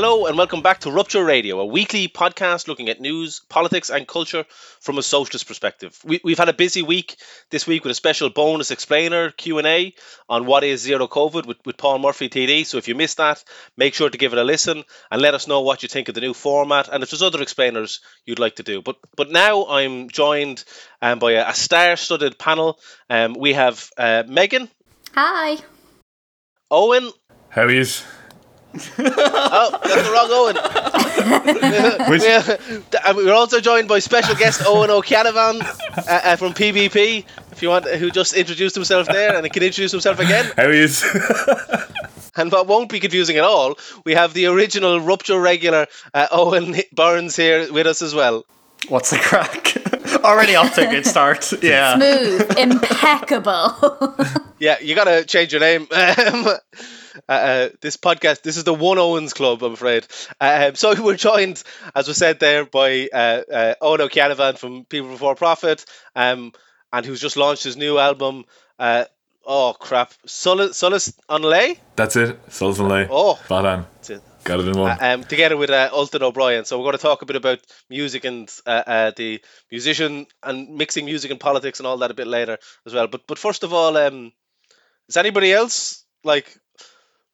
Hello and welcome back to Rupture Radio, a weekly podcast looking at news, politics, and culture from a socialist perspective. We, have had a busy week this week with a special bonus explainer Q and A on what is zero COVID with, with Paul Murphy TD. So if you missed that, make sure to give it a listen and let us know what you think of the new format and if there's other explainers you'd like to do. But but now I'm joined um, by a, a star-studded panel. Um, we have uh, Megan. Hi. Owen. How is? Oh, that's the wrong Owen. Which? we're also joined by special guest Owen Ó Ceannabháin uh, uh, from PBP. If you want, who just introduced himself there and he can introduce himself again. How is? and what won't be confusing at all, we have the original Rupture regular uh, Owen Burns here with us as well. What's the crack? Already off to a good start. Yeah. Smooth, impeccable. yeah, you gotta change your name. Um, uh, uh, this podcast, this is the One Owens Club, I'm afraid. Uh, so we're joined, as was said there, by uh, uh, Owen Ó Ceannabháin from People Before Profit, um, and who's just launched his new album. Uh, oh crap, Solas, Solas an Lae. That's it, Solas an Lae. Oh, bad on. That's it. Got it in one. um, together with uh, Ultan O'Brien. So we're going to talk a bit about music and the musician and mixing music and politics and all that a bit later as well. But but first of all, um, is anybody else like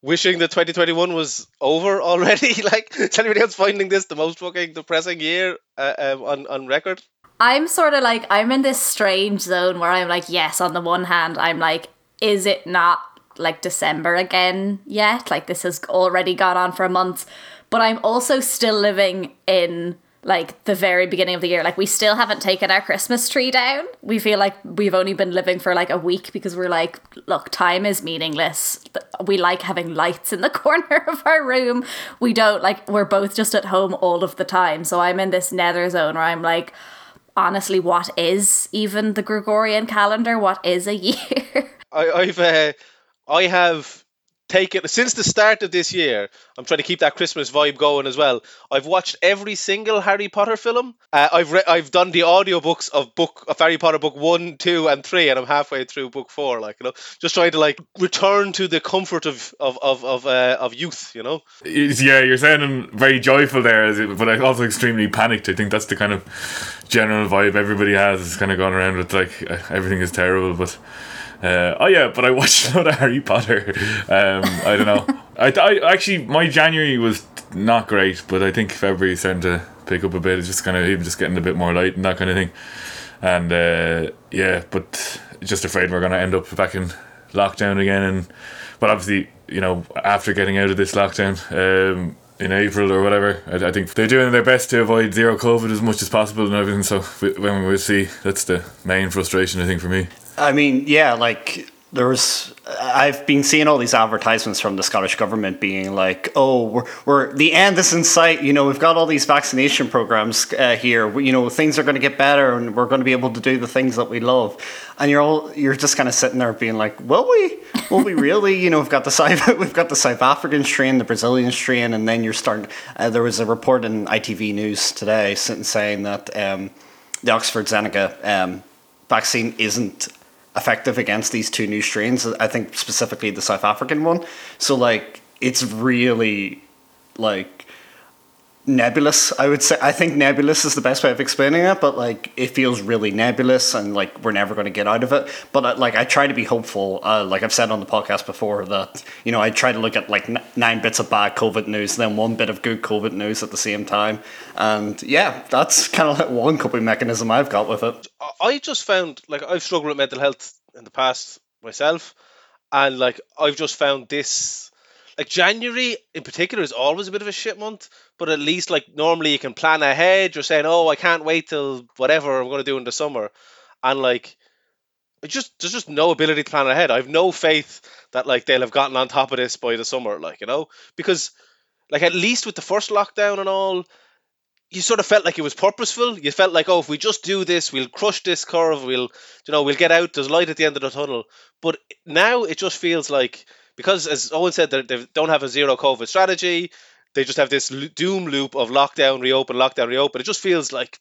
wishing that 2021 was over already? like, is anybody else finding this the most fucking depressing year uh, um, on on record? I'm sort of like I'm in this strange zone where I'm like, yes, on the one hand, I'm like, is it not like December again yet? Like this has already gone on for a month, but I'm also still living in like the very beginning of the year. Like we still haven't taken our Christmas tree down. We feel like we've only been living for like a week because we're like, look, time is meaningless. We like having lights in the corner of our room. We don't like we're both just at home all of the time. So I'm in this nether zone where I'm like, honestly, what is even the Gregorian calendar? What is a year? I, I've uh, I have taken since the start of this year. I'm trying to keep that Christmas vibe going as well. I've watched every single Harry Potter film. Uh, I've re- I've done the audiobooks of book of Harry Potter book one, two, and three, and I'm halfway through book four. Like you know, just trying to like return to the comfort of of of of, uh, of youth. You know. Yeah, you're sounding very joyful there, but also extremely panicked. I think that's the kind of general vibe everybody has. Is kind of going around with like uh, everything is terrible, but. Uh, oh yeah, but I watched a lot of Harry Potter. Um, I don't know. I, I actually my January was not great, but I think February starting to pick up a bit. It's just kind of even just getting a bit more light and that kind of thing. And uh, yeah, but just afraid we're gonna end up back in lockdown again. And but obviously, you know, after getting out of this lockdown. Um, in April or whatever. I, I, think they're doing their best to avoid zero COVID as much as possible and everything. So when we see, that's the main frustration I think for me. I mean, yeah, like there was I've been seeing all these advertisements from the Scottish government being like, "Oh, we're, we're the end is in sight. You know, we've got all these vaccination programs uh, here. We, you know, things are going to get better, and we're going to be able to do the things that we love." And you're all you're just kind of sitting there being like, "Will we? Will we really? you know, we've got the South we've got the South African strain, the Brazilian strain, and then you're starting. Uh, there was a report in ITV News today saying that um, the Oxford Zeneca um, vaccine isn't effective against these two new strains. I think specifically the South African one. So like it's really like nebulous. I would say I think nebulous is the best way of explaining it, but like it feels really nebulous and like we're never going to get out of it. But uh, like I try to be hopeful. Uh, like I've said on the podcast before that you know I try to look at like n- nine bits of bad COVID news, then one bit of good COVID news at the same time. And yeah, that's kind of like one coping mechanism I've got with it. I just found like I've struggled with mental health in the past myself, and like I've just found this like January in particular is always a bit of a shit month, but at least like normally you can plan ahead. You're saying, oh, I can't wait till whatever I'm going to do in the summer, and like it just there's just no ability to plan ahead. I have no faith that like they'll have gotten on top of this by the summer, like you know, because like at least with the first lockdown and all, you sort of felt like it was purposeful. You felt like, oh, if we just do this, we'll crush this curve. We'll, you know, we'll get out. There's light at the end of the tunnel. But now it just feels like because, as Owen said, they don't have a zero COVID strategy. They just have this doom loop of lockdown, reopen, lockdown, reopen. It just feels like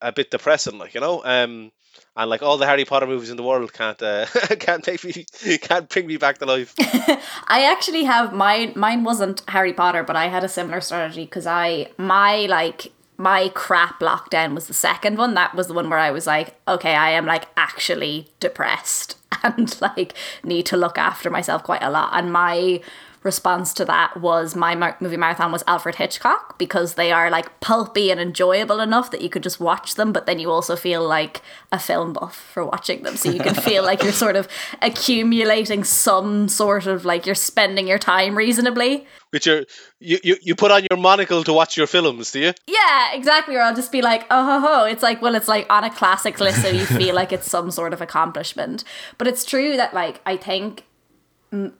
a bit depressing, like you know. Um, and like all the Harry Potter movies in the world can't uh, can't make me can't bring me back to life. I actually have mine. Mine wasn't Harry Potter, but I had a similar strategy because I my like my crap lockdown was the second one. That was the one where I was like, okay, I am like actually depressed and like need to look after myself quite a lot. And my response to that was my movie marathon was Alfred Hitchcock because they are like pulpy and enjoyable enough that you could just watch them, but then you also feel like a film buff for watching them. So you can feel like you're sort of accumulating some sort of like you're spending your time reasonably. Which are you, you you put on your monocle to watch your films, do you? Yeah, exactly. Or I'll just be like, oh ho ho. It's like well, it's like on a classics list, so you feel like it's some sort of accomplishment. But it's true that like I think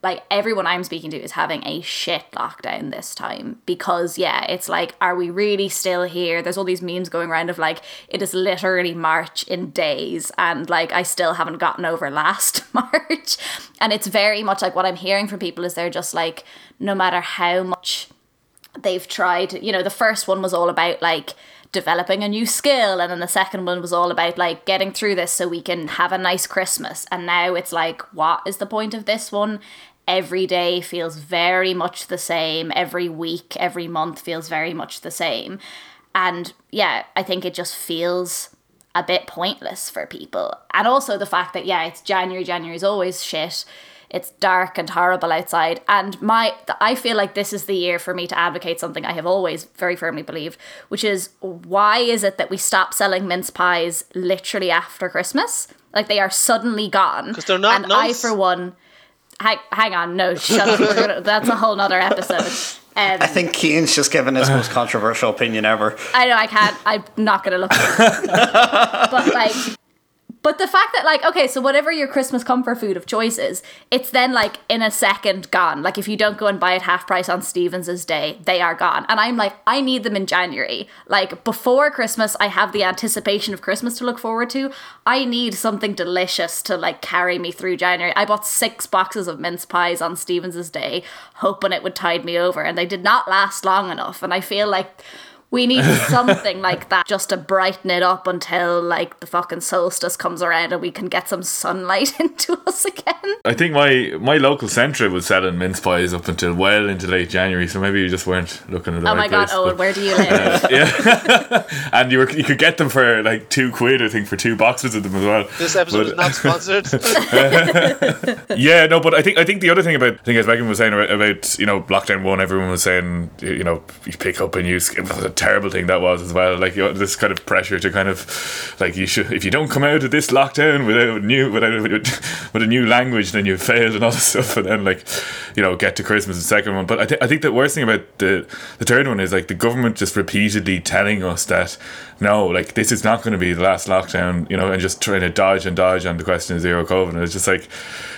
like everyone I'm speaking to is having a shit lockdown this time because yeah, it's like, are we really still here? There's all these memes going around of like it is literally March in days, and like I still haven't gotten over last March, and it's very much like what I'm hearing from people is they're just like, no matter how much they've tried, you know, the first one was all about like developing a new skill and then the second one was all about like getting through this so we can have a nice christmas. And now it's like what is the point of this one? Every day feels very much the same. Every week every month feels very much the same. And yeah i think it just feels a bit pointless for people. And also the fact that yeah it's january january is always shit it's dark and horrible outside. And my, I feel like this is the year for me to advocate something I have always very firmly believed, which is why is it that we stop selling mince pies literally after Christmas? Like they are suddenly gone. Because they're not And nice. I, for one, hang, hang on, no, shut up. Gonna, that's a whole nother episode. Um, I think Keane's just given his most controversial opinion ever. I know I can't. I'm not gonna look. At it. but like, but the fact that like, okay, so whatever your Christmas comfort food of choice is, it's then like in a second gone. Like if you don't go and buy it half price on Stevens's day, they are gone. And I'm like, I need them in January. Like before Christmas, I have the anticipation of Christmas to look forward to. I need something delicious to like carry me through January. I bought six boxes of mince pies on Stevens's day, hoping it would tide me over, and they did not last long enough. And I feel like we need something like that just to brighten it up until like the fucking solstice comes around and we can get some sunlight into us again. I think my my local centre was selling mince pies up until well into late January, so maybe you just weren't looking at the Oh right my god, place, Owen, but- where do you live? Uh, yeah, and you were you could get them for like two quid, I think, for two boxes of them as well. This episode But- is not sponsored. Yeah, no, but I think I think the other thing about I think as Megan was saying about, about you know lockdown one, everyone was saying you know you pick up and use it was a terrible thing that was as well. Like you know, this kind of pressure to kind of like you should if you don't come out of this lockdown without new without with a new language, then you failed and all this stuff, and then like you know get to Christmas the second one. But I think I think the worst thing about the the third one is like the government just repeatedly telling us that no, like this is not going to be the last lockdown, you know, and just trying to dodge and dodge on the question of zero COVID. And it's just like,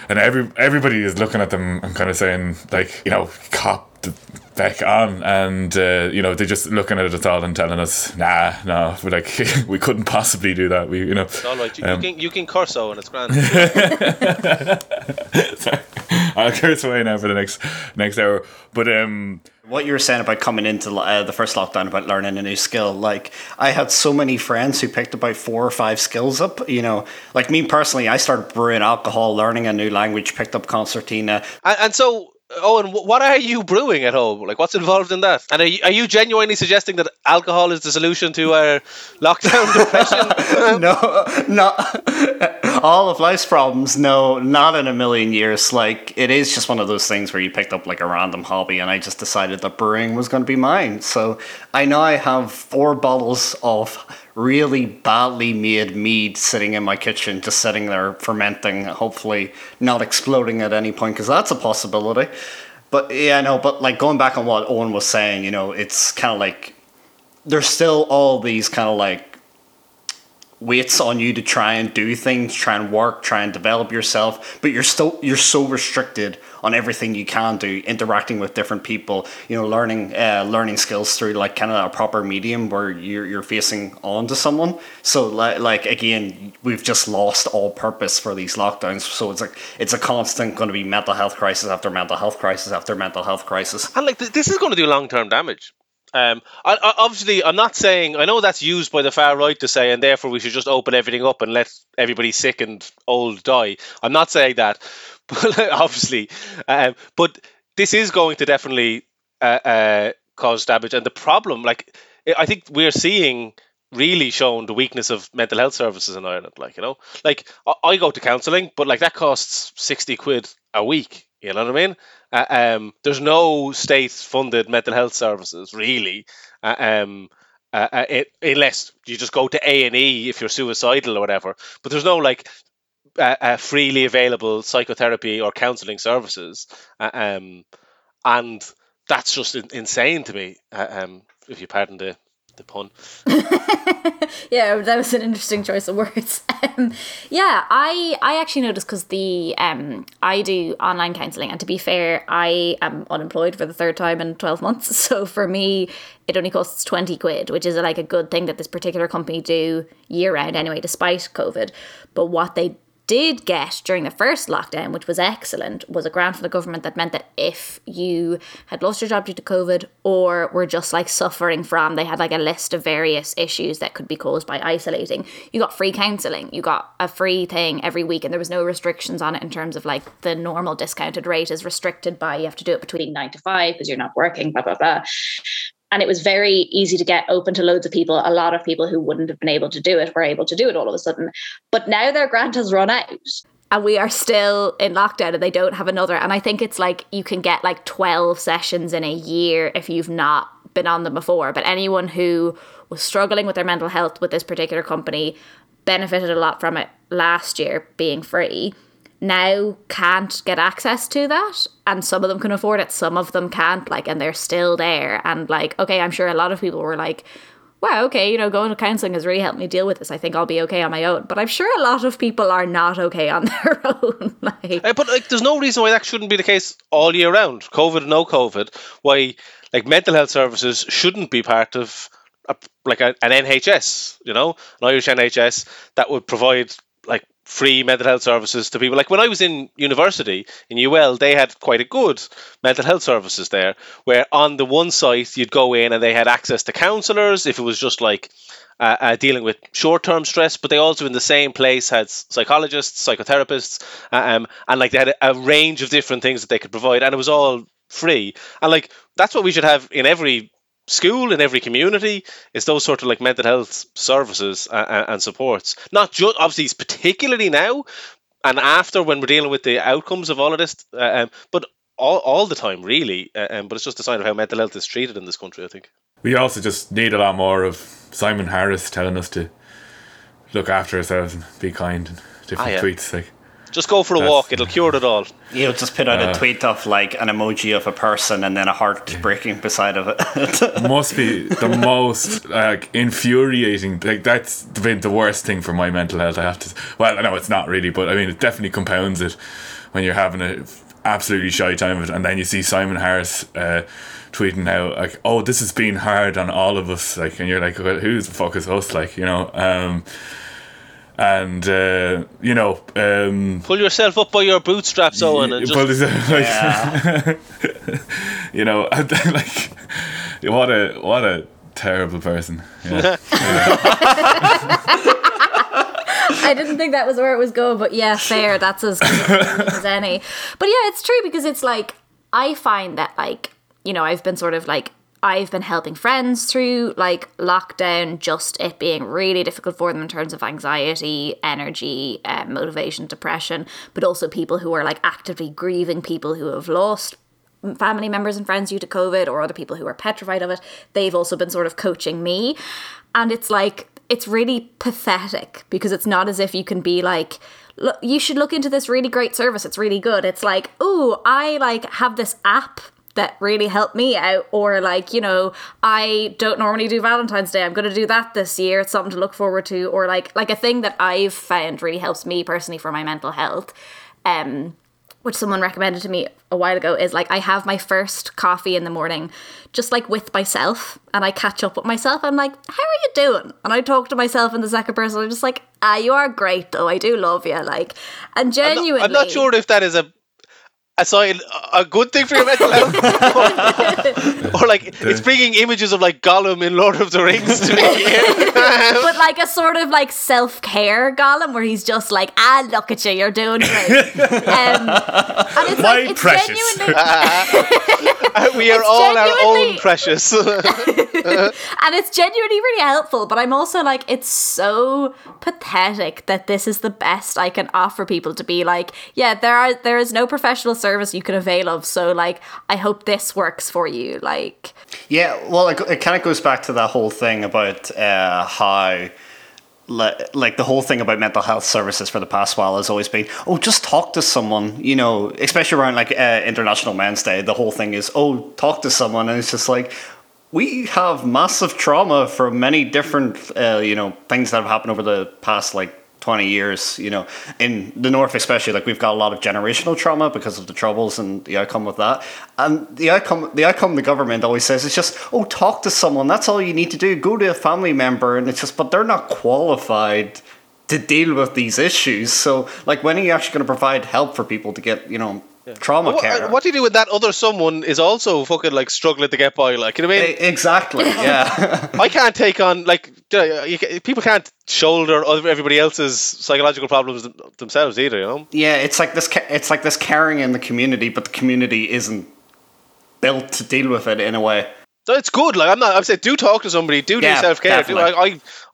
and every everybody is looking at them and kind of saying like, you know, cop the back on, and uh, you know they're just looking at it all and telling us, nah, no, we're like we couldn't possibly do that. We, you know, All right, you, Um, you can you can curse and it's grand. sorry, I'll curse away now for the next next hour. But um, What you were saying about coming into uh, the first lockdown about learning a new skill, like I had so many friends who picked about four or five skills up. You know, like me personally, I started brewing alcohol, learning a new language, picked up concertina. and, and so, Oh, Owen, wh- what are you brewing at home? Like, what's involved in that? And are you, are you genuinely suggesting that alcohol is the solution to our lockdown depression? no, not all of life's problems. No, not in a million years. Like it is just one of those things where you picked up like a random hobby, and I just decided that brewing was going to be mine. So I now have four bottles of really badly made mead sitting in my kitchen, just sitting there fermenting. Hopefully, not exploding at any point because that's a possibility. But yeah, no. But like going back on what Owen was saying, you know, it's kind of like there's still all these kind of like waits on you to try and do things, try and work, try and develop yourself, but you're still you're so restricted on everything you can do, interacting with different people, you know, learning uh, learning skills through like kind of a proper medium where you're you're facing on to someone. So like like again, we've just lost all purpose for these lockdowns. So it's like it's a constant going to be mental health crisis after mental health crisis after mental health crisis. and like, th- this is going to do long term damage. Um, I, I, obviously, I'm not saying I know that's used by the far right to say, and therefore we should just open everything up and let everybody sick and old die. I'm not saying that, but obviously, um, but this is going to definitely uh, uh, cause damage. And the problem, like, I think we're seeing really shown the weakness of mental health services in Ireland. Like, you know, like I, go to counselling, but like that costs sixty quid a week. You know what I mean? Uh, um, there's no state-funded mental health services really, uh, um, uh, uh, it, unless you just go to A and E if you're suicidal or whatever. But there's no like uh, uh, freely available psychotherapy or counselling services, um, and that's just insane to me. Um, if you pardon the the pun. yeah, that was an interesting choice of words. Um, yeah, I I actually noticed because the um I do online counselling, and to be fair, I am unemployed for the third time in twelve months. So for me, it only costs twenty quid, which is like a good thing that this particular company do year round anyway, despite COVID. But what they did get during the first lockdown, which was excellent, was a grant from the government that meant that if you had lost your job due to COVID or were just like suffering from, they had like a list of various issues that could be caused by isolating, you got free counselling. You got a free thing every week, and there was no restrictions on it in terms of like the normal discounted rate is restricted by you have to do it between nine to five because you're not working, blah, blah, blah and it was very easy to get open to loads of people. A lot of people who wouldn't have been able to do it were able to do it all of a sudden. But now their grant has run out. And we are still in lockdown and they don't have another. And I think it's like you can get like 12 sessions in a year if you've not been on them before. But anyone who was struggling with their mental health with this particular company benefited a lot from it last year being free now can't get access to that and some of them can afford it some of them can't like and they're still there and like okay i'm sure a lot of people were like wow okay you know going to counseling has really helped me deal with this i think i'll be okay on my own but i'm sure a lot of people are not okay on their own like Uh, but like, there's no reason why that shouldn't be the case all year round, COVID, no COVID. Why, like, mental health services shouldn't be part of a, like a, an NHS, you know, an Irish NHS that would provide like free mental health services to people. Like when I was in university in UL, they had quite a good mental health services there, where on the one site you'd go in and they had access to counsellors if it was just like uh, uh, dealing with short-term stress, but they also in the same place had psychologists, psychotherapists, uh, um, and like they had a, a range of different things that they could provide, and it was all free. And like that's what we should have in every school in every community is those sort of like mental health services uh, uh, and supports not just obviously particularly now and after when we're dealing with the outcomes of all of this uh, um, but all, all the time really uh, um, but it's just a sign of how mental health is treated in this country i think We also just need a lot more of Simon Harris telling us to look after ourselves and be kind and different Ah, yeah. tweets. Like, just go for a That's- walk it'll cure it all You know, just put out Uh. a tweet of like an emoji of a person and then a heart breaking beside of it. must be the most like infuriating. Like that's been the worst thing for my mental health. I have to. Well, no, it's not really, but I mean, it definitely compounds it when you're having a absolutely shy time of it, and then you see Simon Harris uh, tweeting out like, "Oh, this has been hard on all of us," like, and you're like, well, "Who the fuck is us?" Like, you know. Um, and uh, you know, um, pull yourself up by your bootstraps owen and just but it's, like, yeah. you know, like what a what a terrible person. Yeah. I didn't think that was where it was going, but yeah, fair. That's as good as any. But yeah, it's true because it's like I find that like you know I've been sort of like I've been helping friends through like lockdown, just it being really difficult for them in terms of anxiety, energy, um, motivation, depression, but also people who are like actively grieving people who have lost family members and friends due to COVID or other people who are petrified of it, they've also been sort of coaching me. And it's like, it's really pathetic because it's not as if you can be like, look, you should look into this really great service. It's really good. It's like, oh, I like have this app that really helped me out or like you know i don't normally do valentine's day i'm going to do that this year it's something to look forward to or like like a thing that i've found really helps me personally for my mental health um which someone recommended to me a while ago is like I have my first coffee in the morning just like with myself and I catch up with myself. I'm like, how are you doing? And I talk to myself in the second person. I'm just like, ah, you are great though. I do love you. Like, and I'm not- genuinely. I'm not sure if that is a a sign, a good thing for your mental health, or, or like it's bringing images of like Gollum in Lord of the Rings to me. but like a sort of like self care Gollum where he's just like, ah, look at you, you're doing great. Um, and it's My like, it's precious. genuinely. we are It's all our own precious. and it's genuinely really helpful but i'm also like it's so pathetic that this is the best i can offer people to be like yeah there are there is no professional service you can avail of so like i hope this works for you like Yeah, well, it, it kind of goes back to that whole thing about uh, how, le- like, the whole thing about mental health services for the past while has always been, oh, just talk to someone, you know, especially around like uh, International Men's Day. The whole thing is, oh, talk to someone. And it's just like, we have massive trauma from many different, uh, you know, things that have happened over the past, like, 20 years, you know, in the North especially, like we've got a lot of generational trauma because of the troubles and the outcome of that. And the outcome the outcome the government always says is just, oh, talk to someone. That's all you need to do. Go to a family member. And it's just, but they're not qualified to deal with these issues. So, like, when are you actually going to provide help for people to get, you know, trauma care? what, what do you do when that other someone is also fucking like struggling to get by? Like, you know what I mean? Exactly, yeah. I can't take on like you know, you, people can't shoulder everybody else's psychological problems themselves either. You know. yeah, it's like this. ca- It's like this caring in the community, but the community isn't built to deal with it in a way. So it's good. Like I'm not. I'm saying, do talk to somebody. Do Yeah, do self care. Do, definitely. I,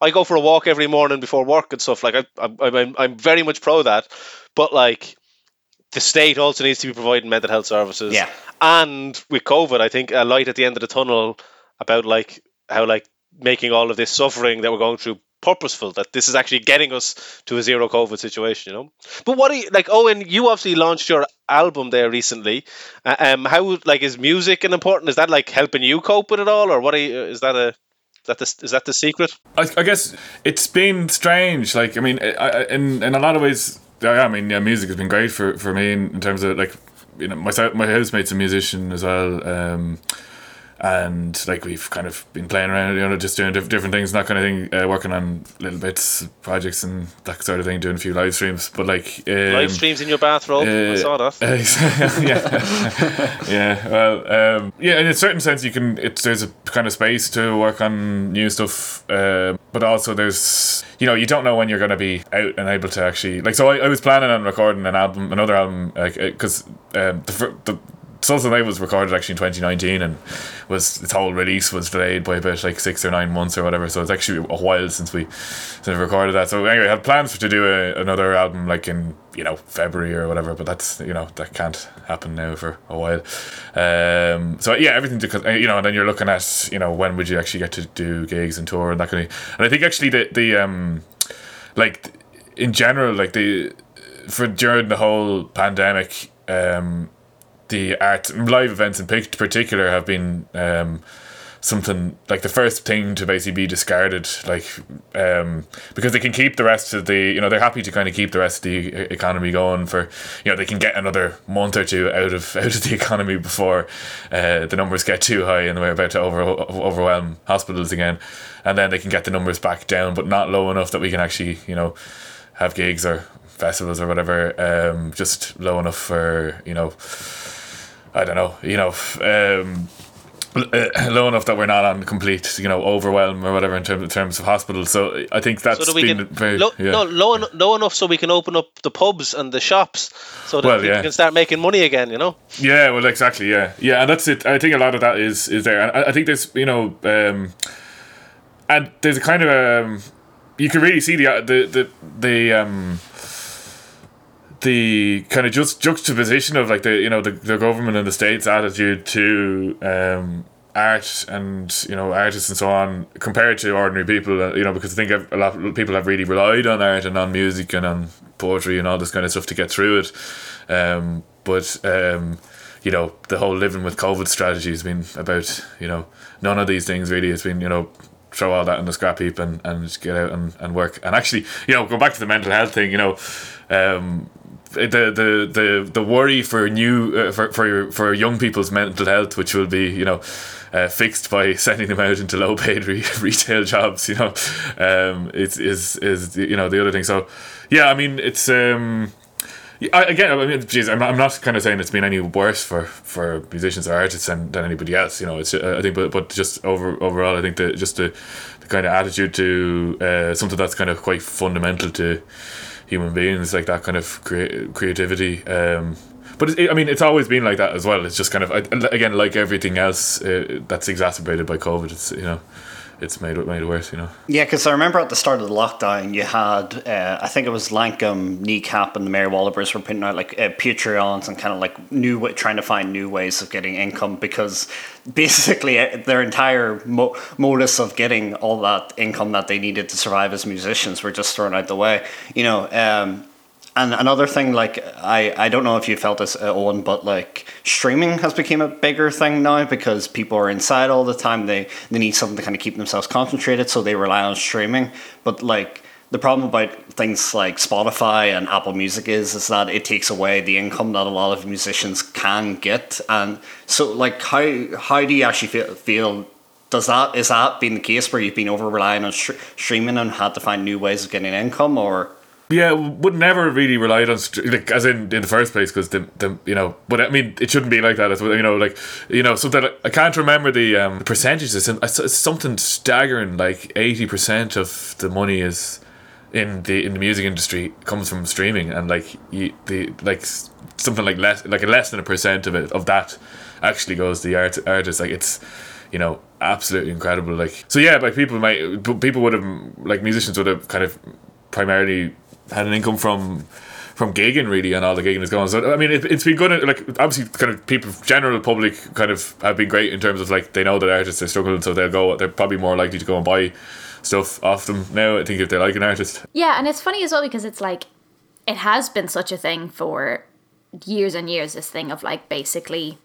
I I go for a walk every morning before work and stuff. Like I, I'm I'm I'm very much pro that. But like, the state also needs to be providing mental health services. Yeah. And with COVID, I think a light at the end of the tunnel about like how like making all of this suffering that we're going through purposeful. That this is actually getting us to a zero COVID situation. You know. But what are you like? Owen, you obviously launched your album there recently. Uh, um, how like is music an important? Is that like helping you cope with it all, or what? Are you, is that a is that the is that the secret? I, I guess it's been strange. Like, I mean, I, I, in in a lot of ways, yeah, I mean, yeah, music has been great for, for me in, in terms of like, you know, my my housemate's a musician as well, um, and like we've kind of been playing around, you know, just doing diff- different things, and that kind of thing, uh, working on little bits, projects, and that sort of thing, doing a few live streams. But like, um, Live streams in your bathrobe. I uh, saw that. uh, yeah, yeah. Well, um, yeah. In a certain sense, you can. It's there's a kind of space to work on new stuff, uh, but also there's you know you don't know when you're going to be out and able to actually like. So I, I was planning on recording an album, another album, like because um, the the. Solas an Lae was recorded actually in 2019 and was its whole release was delayed by about like six or nine months or whatever. So it's actually a while since we since we recorded that. So anyway, I had plans to do a, another album like in you know February or whatever, but that's you know that can't happen now for a while. Um, so yeah, everything because you know, and then you're looking at you know when would you actually get to do gigs and tour and that kind of. And I think actually the the um like in general like the for during the whole pandemic um the art live events in particular have been um something like the first thing to basically be discarded like um because they can keep the rest of the you know they're happy to kind of keep the rest of the e- economy going for you know they can get another month or two out of out of the economy before uh, the numbers get too high and we're about to over, overwhelm hospitals again. And then they can get the numbers back down but not low enough that we can actually you know have gigs or festivals or whatever um just low enough for you know I don't know, you know, um, uh, low enough that we're not on complete, you know, overwhelm or whatever in terms in terms of hospitals. So I think that's So that been can very low, yeah. no low, en- low enough so we can open up the pubs and the shops so that Well, people yeah. can start making money again. You know. Yeah, well, exactly. Yeah, yeah, and that's it. I think a lot of that is is there, and I, I think there's you know, um, and there's a kind of um, you can really see the the the the um. The kind of just juxtaposition of like the you know the, the government and the state's attitude to um, art and you know artists and so on compared to ordinary people uh, you know because I think a lot of people have really relied on art and on music and on poetry and all this kind of stuff to get through it. Um, but um, you know the whole living with COVID strategy has been about you know none of these things really it's been you know throw all that in the scrap heap and, and get out and, and work. And actually you know go back to the mental health thing you know um, the the the the worry for new uh, for for for young people's mental health, which will be you know. Uh, fixed by sending them out into low paid re- retail jobs, you know, um, it's is is you know the other thing. So, yeah, I mean, it's um, I, again, I mean, geez, I'm, I'm not kind of saying it's been any worse for, for musicians or artists than, than anybody else. You know, it's uh, I think, but but just over overall, I think that just the, the kind of attitude to uh, something that's kind of quite fundamental to human beings, like that kind of crea- creativity. Um, but it, I mean, it's always been like that as well. It's just kind of again, like everything else uh, that's exacerbated by COVID. It's you know it's made it made worse, you know. Yeah, because I remember at the start of the lockdown, you had uh, I think it was Lankum, Kneecap, and the Mary Wallopers were putting out like uh, Patreons and kind of like new trying to find new ways of getting income because basically uh, their entire mo- modus of getting all that income that they needed to survive as musicians were just thrown out the way. You know, um, and another thing, like I, I don't know if you felt this, Owen, but like streaming has become a bigger thing now because people are inside all the time. They they need something to kind of keep themselves concentrated, so they rely on streaming. But like the problem about things like Spotify and Apple Music is is that it takes away the income that a lot of musicians can get, and so like how how do you actually feel? feel does that is that been the case where you've been over relying on sh- streaming and had to find new ways of getting income, or yeah, would never really relied on like as in in the first place because the, the you know, but I mean it shouldn't be like that. Well, you know, like you know something I can't remember the um, percentages. It's something staggering. Like eighty percent of the money is in the in the music industry comes from streaming, and like you, the like something like less like less than a percent of it of that actually goes to the art artist. Like it's you know absolutely incredible. Like so yeah, like people might people would have like musicians would have kind of primarily had an income from from gigging really and all the gigging is going. So I mean it, it's been good like obviously kind of people general public kind of have been great in terms of like they know that artists are struggling so they'll go they're probably more likely to go and buy stuff off them now I think if they like an artist. Yeah and it's funny as well because it's like it has been such a thing for years and years this thing of like basically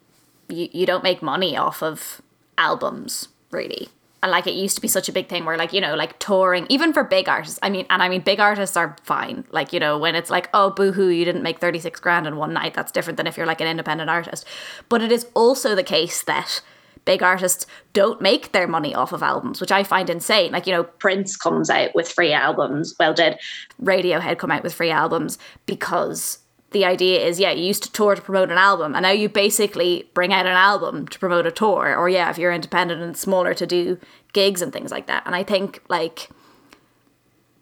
you, you don't make money off of albums really and like it used to be such a big thing where like you know like touring even for big artists i mean and i mean big artists are fine like you know when it's like oh boohoo you didn't make 36 grand in one night that's different than if you're like an independent artist but it is also the case that big artists don't make their money off of albums, which I find insane. Like, you know, Prince comes out with free albums. Well, did Radiohead come out with free albums because the idea is yeah you used to tour to promote an album and now you basically bring out an album to promote a tour. Or yeah if you're independent and smaller to do gigs and things like that. And i think like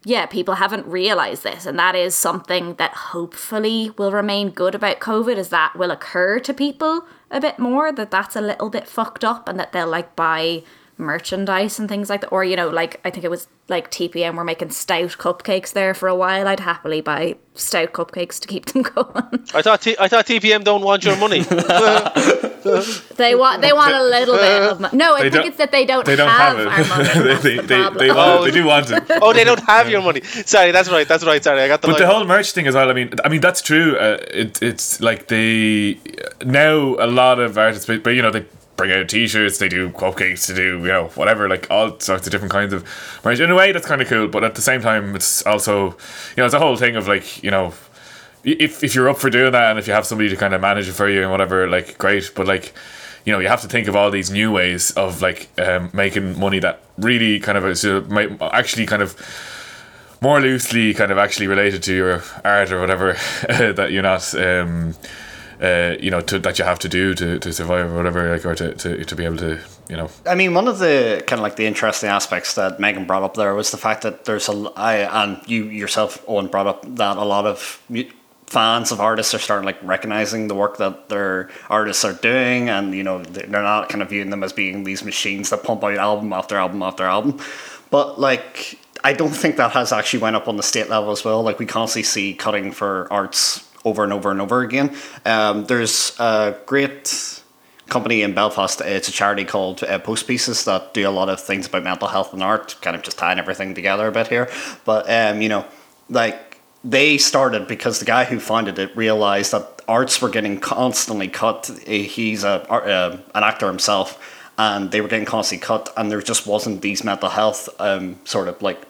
yeah people haven't realized this and that is something that hopefully will remain good about covid is that will occur to people a bit more that that's a little bit fucked up and that they'll like buy merchandise and things like that. Or, you know, like I think it was like TPM were making stout cupcakes there for a while. I'd happily buy stout cupcakes to keep them going. I thought T- I thought TPM don't want your money. they want they want a little bit of money. No, I They think it's that they don't, they don't have, have, our it money. they, they, the they, problem. they, want, they do want it oh, they don't have your money. Sorry, that's right. That's right. Sorry, I got the. But the whole merch thing as well. I mean, I mean that's true. Uh, it, it's like they now a lot of artists, but, but you know they bring out T-shirts, they do cupcakes, to do you know whatever, like all sorts of different kinds of merch. In a way, that's kind of cool. But at the same time, it's also you know it's a whole thing of like you know if if you're up for doing that and if you have somebody to kind of manage it for you and whatever, like great. But like you know you have to think of all these new ways of like um, making money that really kind of is, uh, actually kind of more loosely kind of actually related to your art or whatever that you're not um uh, you know to, that you have to do to, to survive or whatever like or to, to, to be able to you know I mean, one of the kind of like the interesting aspects that Megan brought up there was the fact that there's a, I, and you yourself, Owen, brought up that a lot of fans of artists are starting like recognizing the work that their artists are doing, and you know they're not kind of viewing them as being these machines that pump out album after album after album. But like, I don't think that has actually went up on the state level as well. Like, we constantly see cutting for arts over and over and over again. Um, there's a great company in Belfast. It's a charity called uh, Post Pieces that do a lot of things about mental health and art, kind of just tying everything together a bit here. But um, you know, like they started because the guy who founded it realized that arts were getting constantly cut. He's a uh, an actor himself. And they were getting constantly cut, and there just wasn't these mental health um, sort of like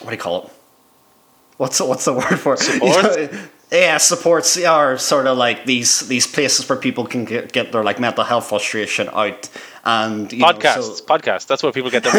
what do you call it? What's the, what's the word for it? Support? yeah, supports are sort of like these these places where people can get, get their like mental health frustration out, and you know, Podcasts, so- podcasts. That's where people get their.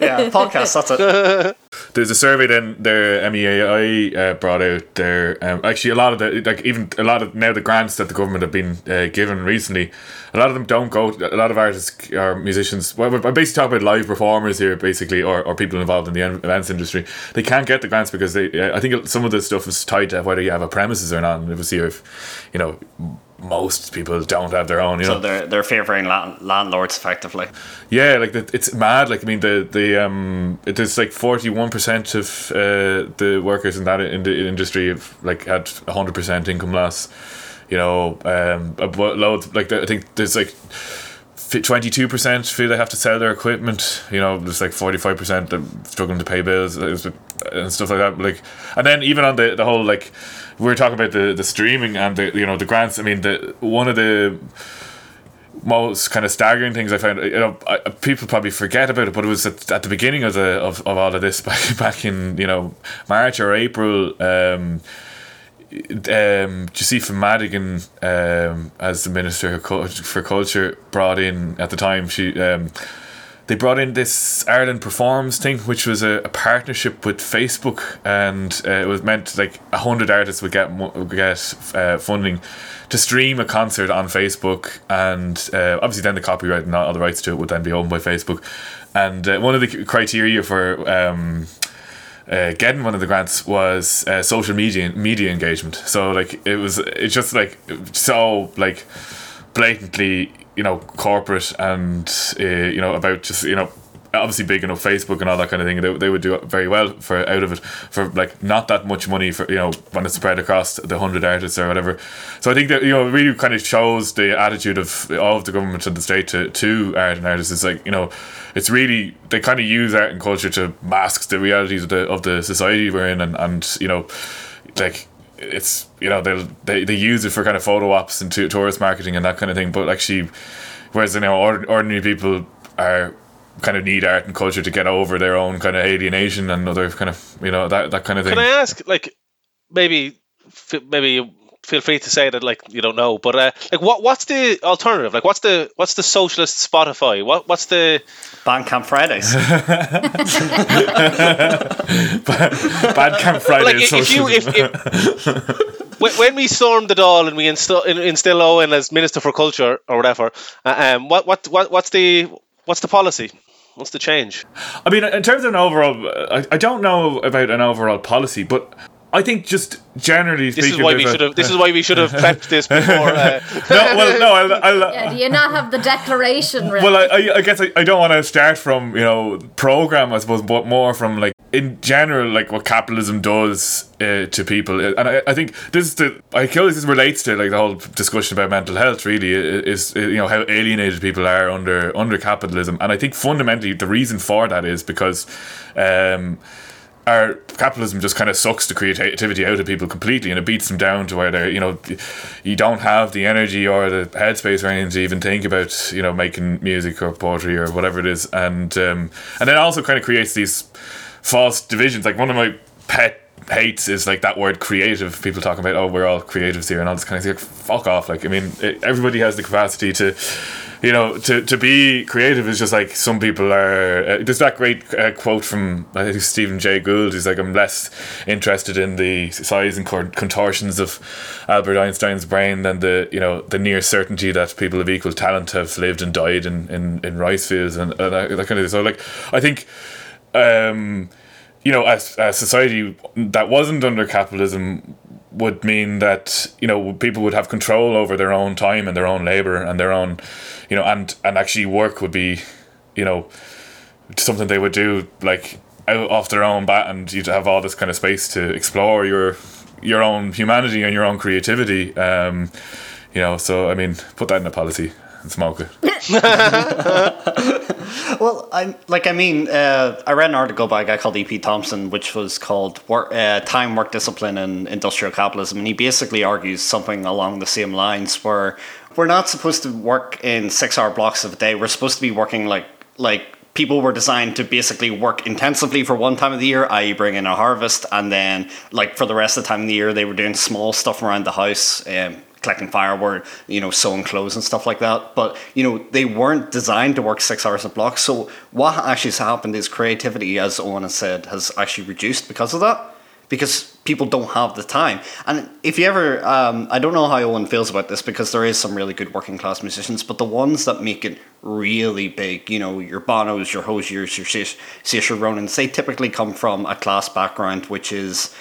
yeah, podcasts. That's it. There's a survey then their MEAI uh, brought out there. Um, actually, a lot of the like even a lot of now the grants that the government have been uh, given recently, a lot of them don't go. A lot of artists or musicians. Well, I'm basically talking about live performers here, basically, or, or people involved in the events industry. They can't get the grants because they. Uh, I think some of the stuff is tied to whether you have a premises or not. And obviously, if you know. Most people don't have their own, you know. So they're they're favouring land- landlords effectively. Yeah, like the, it's mad. Like I mean, the the um, it is like forty one percent of uh, the workers in that in the industry have like had hundred percent income loss. You know, um, loads like I think there's like. Twenty two percent feel they have to sell their equipment. You know, there's like forty five percent that struggling to pay bills and stuff like that. Like, and then even on the the whole like, we were talking about the the streaming and the you know the grants. I mean, the one of the most kind of staggering things I found. You know, I, people probably forget about it, but it was at, at the beginning of the of, of all of this back back in you know March or April. Um, um, Josepha Madigan, um, as the Minister for Culture, brought in at the time. She um, they brought in this Ireland Performs thing, which was a, a partnership with Facebook, and uh, it was meant like hundred artists would get would get uh, funding to stream a concert on Facebook, and uh, obviously then the copyright and all the rights to it would then be owned by Facebook. And uh, one of the criteria for um, uh, getting one of the grants was uh, social media media engagement. So like it was, it's just like so like blatantly, you know, corporate and uh, you know about just you know obviously big enough Facebook and all that kind of thing. They, they would do very well for out of it for like not that much money for you know when it's spread across the hundred artists or whatever. So I think that you know really kind of shows the attitude of of the government and the state to to art and artists. It's like you know it's really they kind of use art and culture to mask the realities of the of the society we're in and and you know like it's you know they they they use it for kind of photo ops and to, tourist marketing and that kind of thing but actually whereas you know ordinary people are kind of need art and culture to get over their own kind of alienation and other kind of you know that that kind of thing Can I ask, like, maybe, f- maybe feel free to say that, like, you don't know, but uh, like, what what's the alternative? Like, what's the what's the socialist Spotify? What what's the Bandcamp Fridays. Bandcamp Friday like is if you if, if when, when we stormed the Dáil and we instill instill Owen as Minister for Culture or whatever, uh, um, what what what what's the what's the policy? What's the change? I mean, in terms of an overall, I, I don't know about an overall policy, but I think just generally This is why we should have. This is why we should have prepped this before. Uh, no, well, no, I'll, I'll, Yeah, do you not have the declaration ready? Well, I, I, I guess I, I don't want to start from you know program, I suppose, but more from like in general, like what capitalism does uh, to people, and I, I think this is the I feel this relates to like the whole discussion about mental health. Really, i- is you know how alienated people are under under capitalism, and I think fundamentally the reason for that is because. Um, our capitalism just kind of sucks the creativity out of people completely and it beats them down to where they're you know you don't have the energy or the headspace or anything to even think about you know making music or poetry or whatever it is and um, and then also kind of creates these false divisions like one of my pet hates is like that word creative people talking about oh we're all creatives here and all this kind of thing like, fuck off like I mean it, everybody has the capacity to you know, to, to be creative is just like some people are. Uh, there's that great uh, quote from I think Stephen Jay Gould. He's like, I'm less interested in the size and contortions of Albert Einstein's brain than the you know the near certainty that people of equal talent have lived and died in in, in rice fields and, and that, kind of thing. So like, I think. Um, you know, as a society that wasn't under capitalism would mean that you know people would have control over their own time and their own labor and their own, you know, and and actually work would be, you know, something they would do like out off their own bat, and you'd have all this kind of space to explore your your own humanity and your own creativity. Um, you know, so I mean, put that in a policy and smoke it. Well, I'm like. I mean, uh, I read an article by a guy called E.P. Thompson, which was called work, uh, "Time, Work, Discipline, and Industrial Capitalism," and he basically argues something along the same lines, where we're not supposed to work in six-hour blocks of a day. We're supposed to be working like like people were designed to basically work intensively for one time of the year, i.e., bring in a harvest, and then like for the rest of the time of the year, they were doing small stuff around the house. Um, collecting firewood, you know, sewing clothes and stuff like that. But you know, they weren't designed to work six hours a block. So what actually has happened is creativity, as Owen has said, has actually reduced because of that. Because people don't have the time. And if you ever, um, I don't know how Owen feels about this because there is some really good working class musicians, but the ones that make it really big, you know, your Bonos, your Hoziers, your Saoirse Ronans, they typically come from a class background which is.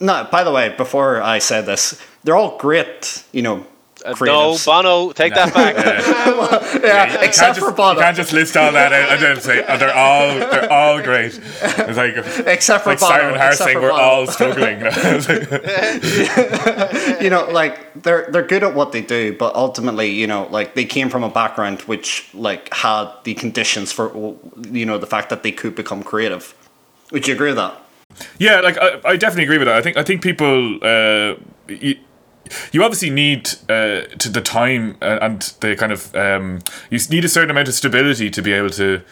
No, by the way, before I said this, they're all great, you know, Uh, no. Bono, take that back. yeah, You except can't for just, Bono. You can't just list all that out and then say oh, they're all they're all great. It's like Except for like Bono, Simon Harris except saying for we're Bono. all struggling. You know, like they're they're good at what they do, but ultimately, you know, like they came from a background which like had the conditions for you know the fact that they could become creative. Would you agree with that? Yeah, like I, I definitely agree with that. I think I think people uh, you, you obviously need uh, to the time uh, and the kind of um, you need a certain amount of stability to be able to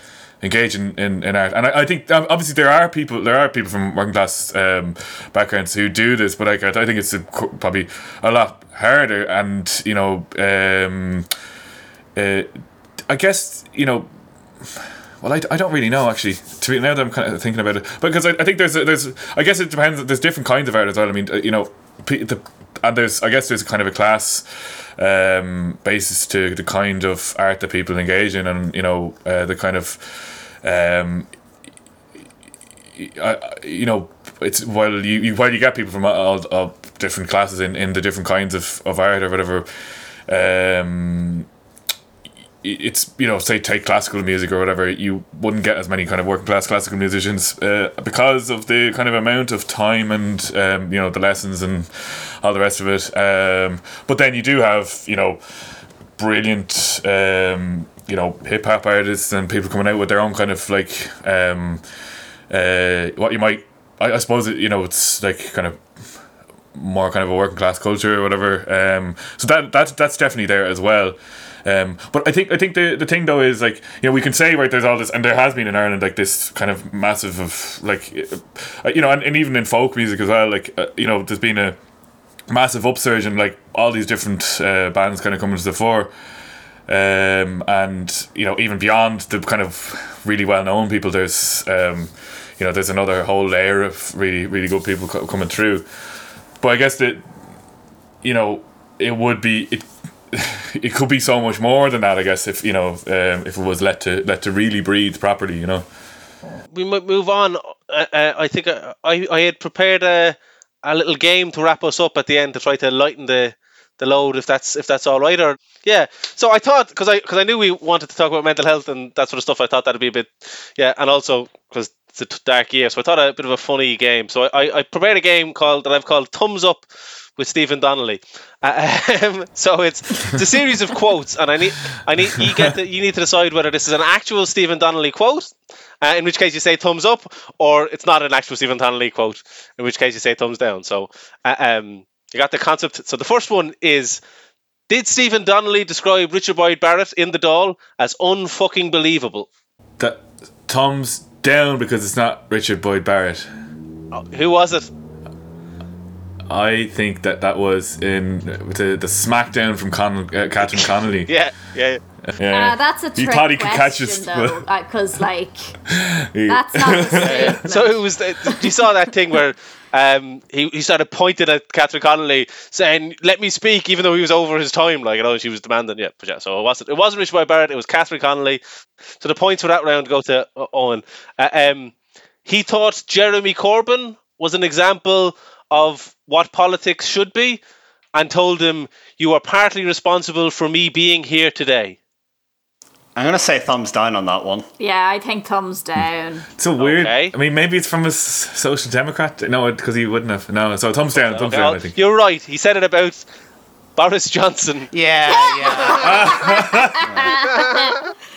engage in, in, in art. And I, I think obviously there are people there are people from working class um, backgrounds who do this, but like, I, I think it's a, probably a lot harder. And you know, um, uh, I guess you know. Well, I, I don't really know actually. To be, now that I'm kind of thinking about it, because I, I think there's there's I guess it depends. There's different kinds of art as well. I mean, uh, you know, the, and there's I guess there's kind of a class um, basis to the kind of art that people engage in, and you know, uh, the kind of um, I, I- you know, it's while you, you while you get people from all, all different classes in, in the different kinds of, of art or whatever. Um, it's you know say take classical music or whatever you wouldn't get as many kind of working class classical musicians uh, because of the kind of amount of time and um, you know the lessons and all the rest of it um, but then you do have you know brilliant um, you know hip hop artists and people coming out with their own kind of like um, uh, what you might I, I suppose you know it's like kind of more kind of a working class culture or whatever. Um, so that that's that's definitely there as well. Um, but I think I think the, the thing though is like you know we can say right there's all this and there has been in Ireland like this kind of massive of like uh, you know and, and even in folk music as well like uh, you know there's been a massive upsurge and like all these different uh, bands kind of coming to the fore. Um, and you know even beyond the kind of really well known people there's um, you know there's another whole layer of really really good people co- coming through. But I guess that you know it would be it it could be so much more than that I guess if you know um, if it was let to let to really breathe properly you know we might move on. Uh, uh, I think uh, I I had prepared a a little game to wrap us up at the end to try to lighten the the load if that's if that's all right or yeah. So I thought because I because I knew we wanted to talk about mental health and that sort of stuff. I thought that'd be a bit yeah, and also because it's a dark year, so I thought a bit of a funny game. So I, I, I prepared a game called that I've called Thumbs Up with Stephen Donnelly. Uh, um, so it's it's a series of quotes, and I need I need you get to, you need to decide whether this is an actual Stephen Donnelly quote, uh, in which case you say thumbs up, or it's not an actual Stephen Donnelly quote, in which case you say thumbs down. So uh, um, you got the concept. So the first one is. Did Stephen Donnelly describe Richard Boyd Barrett in The Dáil as unfucking believable? that thumbs down because it's not Richard Boyd Barrett Who was it? I think that that was in the the smackdown from Con- uh, Catherine Connolly Yeah, yeah. yeah Uh, that's a he trick thought he could catch question, us though, because like He- that's not the. So it was. The, you saw that thing where um, he he started pointing at Catherine Connolly, saying, "Let me speak," even though he was over his time. Like you know, she was demanding. Yeah, but yeah. So it wasn't. It wasn't Richard Boyd Barrett. It was Catherine Connolly. So the points for that round go to uh, Owen. Uh, um, he thought Jeremy Corbyn was an example of what politics should be, and told him, "You are partly responsible for me being here today." I'm gonna say thumbs down on that one. Yeah, I think thumbs down. It's so weird. Okay. I mean, maybe it's from a social democrat. No, because he wouldn't have. No, so thumbs down, thumbs Okay, down. I think. You're right. He said it about Boris Johnson. Yeah, yeah.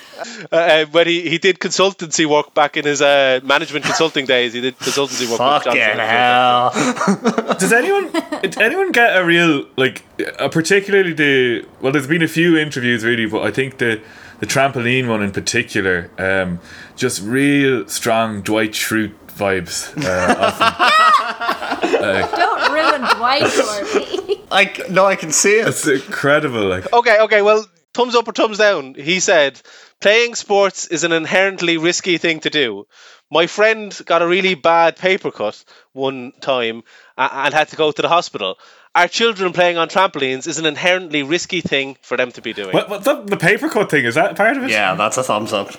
uh, when he, he did consultancy work back in his uh, management consulting days. He did consultancy work. with Fucking Johnson. hell. Does anyone did anyone get a real like a particularly the well? There's been a few interviews really, but I think the the trampoline one in particular, um, just real strong Dwight Schrute vibes. Uh, often. Don't ruin Dwight for me. I c- no, I can see it. It's incredible. Like Okay, okay, well, thumbs up or thumbs down. He said, playing sports is an inherently risky thing to do. My friend got a really bad paper cut one time and had to go to the hospital. Our children playing on trampolines is an inherently risky thing for them to be doing. what, what the, the paper cut thing is that part of it? Yeah, that's a thumbs up.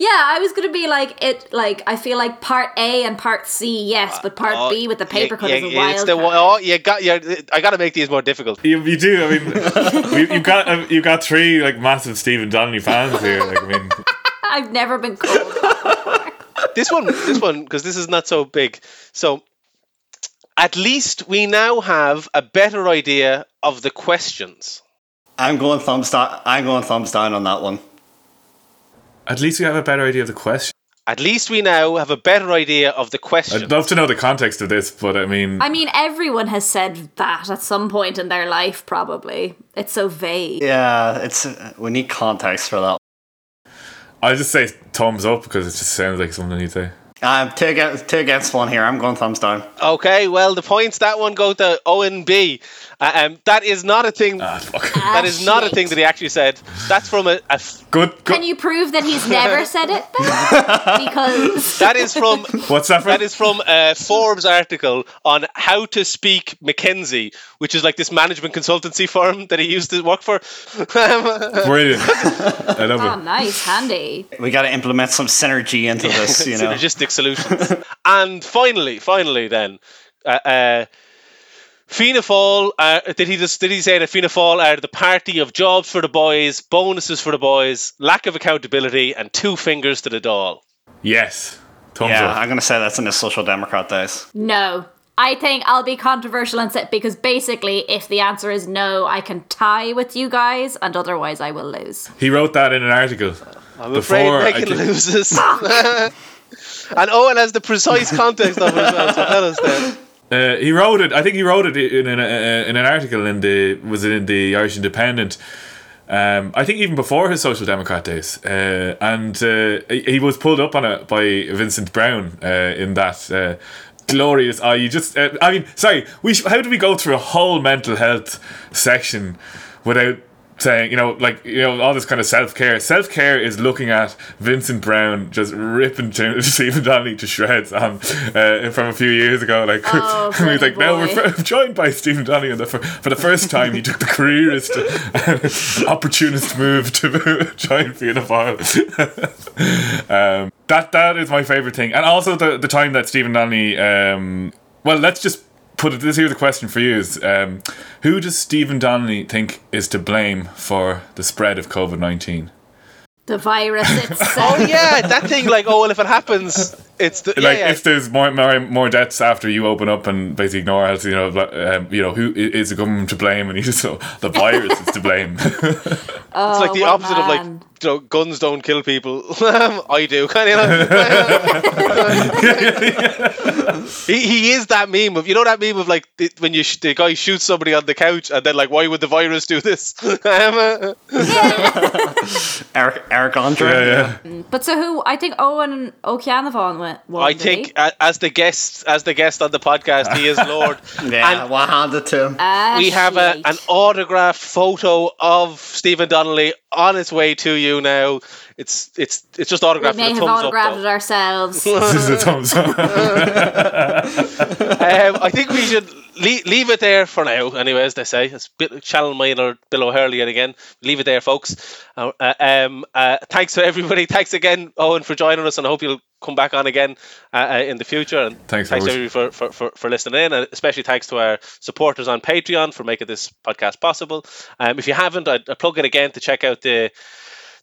Yeah, I was gonna be like it. Like I feel like part A and part C, yes, but part Oh, B with the paper cut yeah, is a yeah, it's the, card. oh, you got, you I got to make these more difficult. You, you do. I mean, you, you've got uh, you've got three like massive Stephen Donnelly fans here. Like I mean, I've never been called. that. this one, this one, because this is not so big. So, at least we now have a better idea of the questions. I'm going thumbs down. I'm going thumbs down on that one. At least we have a better idea of the question. At least we now have a better idea of the question. I'd love to know the context of this, but I mean, I mean, everyone has said that at some point in their life. Probably, it's so vague. Yeah, it's we need context for that. I'll just say thumbs up because it just sounds like something you'd say. Um, two against two against one here. I'm going thumbs down. Okay, well, the points that one go to Owen B. Uh, um, that is not a thing. Ah, fuck. that is not a thing that he actually said. That's from a. a f- Good. Can you prove that he's never said it? Then? because that is from. What's that from? That is from a Forbes article on how to speak McKinsey, which is like this management consultancy firm that he used to work for. Brilliant. I love oh, it. nice, handy. We got to implement some synergy into this. You know, synergistic solutions. and finally, finally, then, uh, uh, Fianna Fáil. Uh, did he just did he say that Fianna Fáil are the party of jobs for the boys, bonuses for the boys, lack of accountability, and two fingers to the Dáil? Yes. Thumbs yeah, up. I'm going to say that's in the social democrat days. No. I think I'll be controversial and say because basically, if the answer is no, I can tie with you guys, and otherwise, I will lose. He wrote that in an article. I'm Before, afraid I Megan think- loses. and Owen has the precise context of it as well. So tell us then. Uh, he wrote it. I think he wrote it in an, uh, in an article in the was it in the Irish Independent. Um, I think even before his Social Democrat days, uh, and uh, he, was pulled up on it by Vincent Browne uh, in that glorious. Oh, you just. I mean, sorry. We sh- how do we go through a whole mental health section without saying you know like you know all this kind of self care. Self care is looking at Vincent Browne just ripping Stephen Donnelly to shreds um, uh, from a few years ago. Like Oh, we was like, boy. now we're f- joined by Stephen Donnelly, and the, for, for the first time he took the careerist, uh, opportunist move to join Fianna Fáil. um, that that is my favorite thing, and also the the time that Stephen Donnelly. Um, well, let's just put it. This here's a question for you: Is um, who does Stephen Donnelly think is to blame for the spread of COVID nineteen? The virus Oh yeah, that thing. Like, oh well, if it happens, it's the yeah, like yeah. if there's more, more more deaths after you open up and basically ignore health, you know, like, um, you know, who i- is the government to blame? And you just so the virus is to blame. Oh, It's like the what opposite of like man. You know, guns don't kill people. I do, kind of. he, he is that meme of you know that meme of like the, when you sh- the guy shoots somebody on the couch and then like why would the virus do this? Eric Eric Andre. yeah, yeah. But so who? I think Owen Ó Ceannabháin went. won, I think he? as the guest as the guest on the podcast, he is Lord. Yeah, And- one handed to him. Ah, we have a, an autographed photo of Stephen Donnelly on its way to you now. It's it's it's just autographed. We autographed may with have thumbs up. autographed though. it ourselves. This is a thumbs up. um, I think we should leave, leave it there for now. Anyway, as they say, it's bit channel mine or Bill O'Hurley again. Leave it there, folks. Uh, uh, um, uh, thanks to everybody. Thanks again, Owen, for joining us, and I hope you'll come back on again uh, uh, in the future. And Thanks, thanks everybody for, for, for, for listening in, and especially thanks to our supporters on Patreon for making this podcast possible. Um, if you haven't, I'd, I'd plug it again to check out the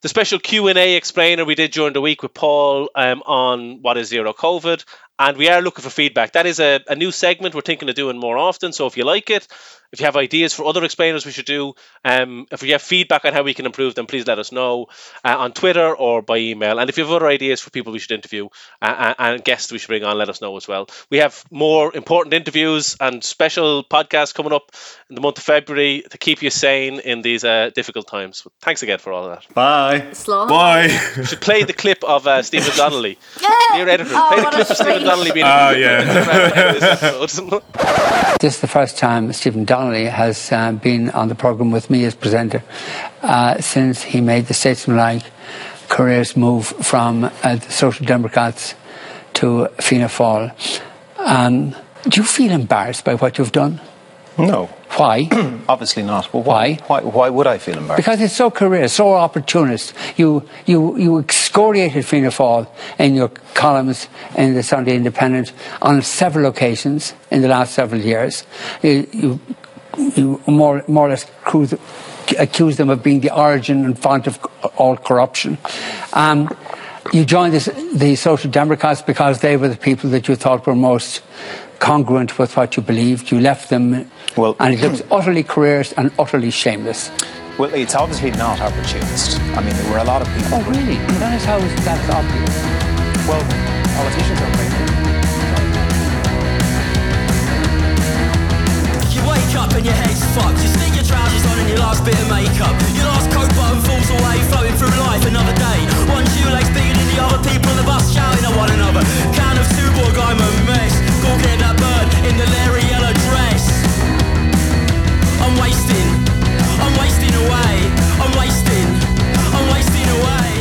the special Q&A explainer we did during the week with Paul um, on what is zero COVID. And we are looking for feedback. That is a, a new segment we're thinking of doing more often. So if you like it, if you have ideas for other explainers we should do, um, if you have feedback on how we can improve them, please let us know uh, on Twitter or by email. And if you have other ideas for people we should interview uh, uh, and guests we should bring on, let us know as well. We have more important interviews and special podcasts coming up in the month of February to keep you sane in these uh, difficult times. Thanks again for all of that. Bye. Bye. Slow. Bye. should play the clip of uh, Stephen Donnelly. Yeah. Dear editor, Oh, play the what a clip of Stephen. Donnelly being Ah, yeah. This is the first time Stephen Donnelly has uh, been on the programme with me as presenter uh, since he made the statesmanlike careers move from uh, the Social Democrats to Fianna Fáil. Um, do you feel embarrassed by what you've done? No, Why? obviously not. Well, why? Why? Why, would I feel embarrassed? Because it's so career, so opportunist. You you you excoriated Fianna Fáil in your columns in the Sunday Independent on several occasions in the last several years. You, you more more or less accuse, accuse them of being the origin and font of all corruption. Um, you joined this, the Social Democrats because they were the people that you thought were most congruent with what you believed. You left them, Well- and it looks utterly careerist and utterly shameless. Well, it's obviously not opportunist. I mean, there were a lot of people. Oh, really? That is how that's obvious. Well, politicians are and your head's fucked. You stick your trousers on and your last bit of makeup. Your last coat button falls away, flowing through life another day. One shoelace bigger than the other, people on the bus shouting at one another. Count of two, boy, I'm a mess. Go get that bird in the leery yellow dress. I'm wasting, I'm wasting away, I'm wasting, I'm wasting away.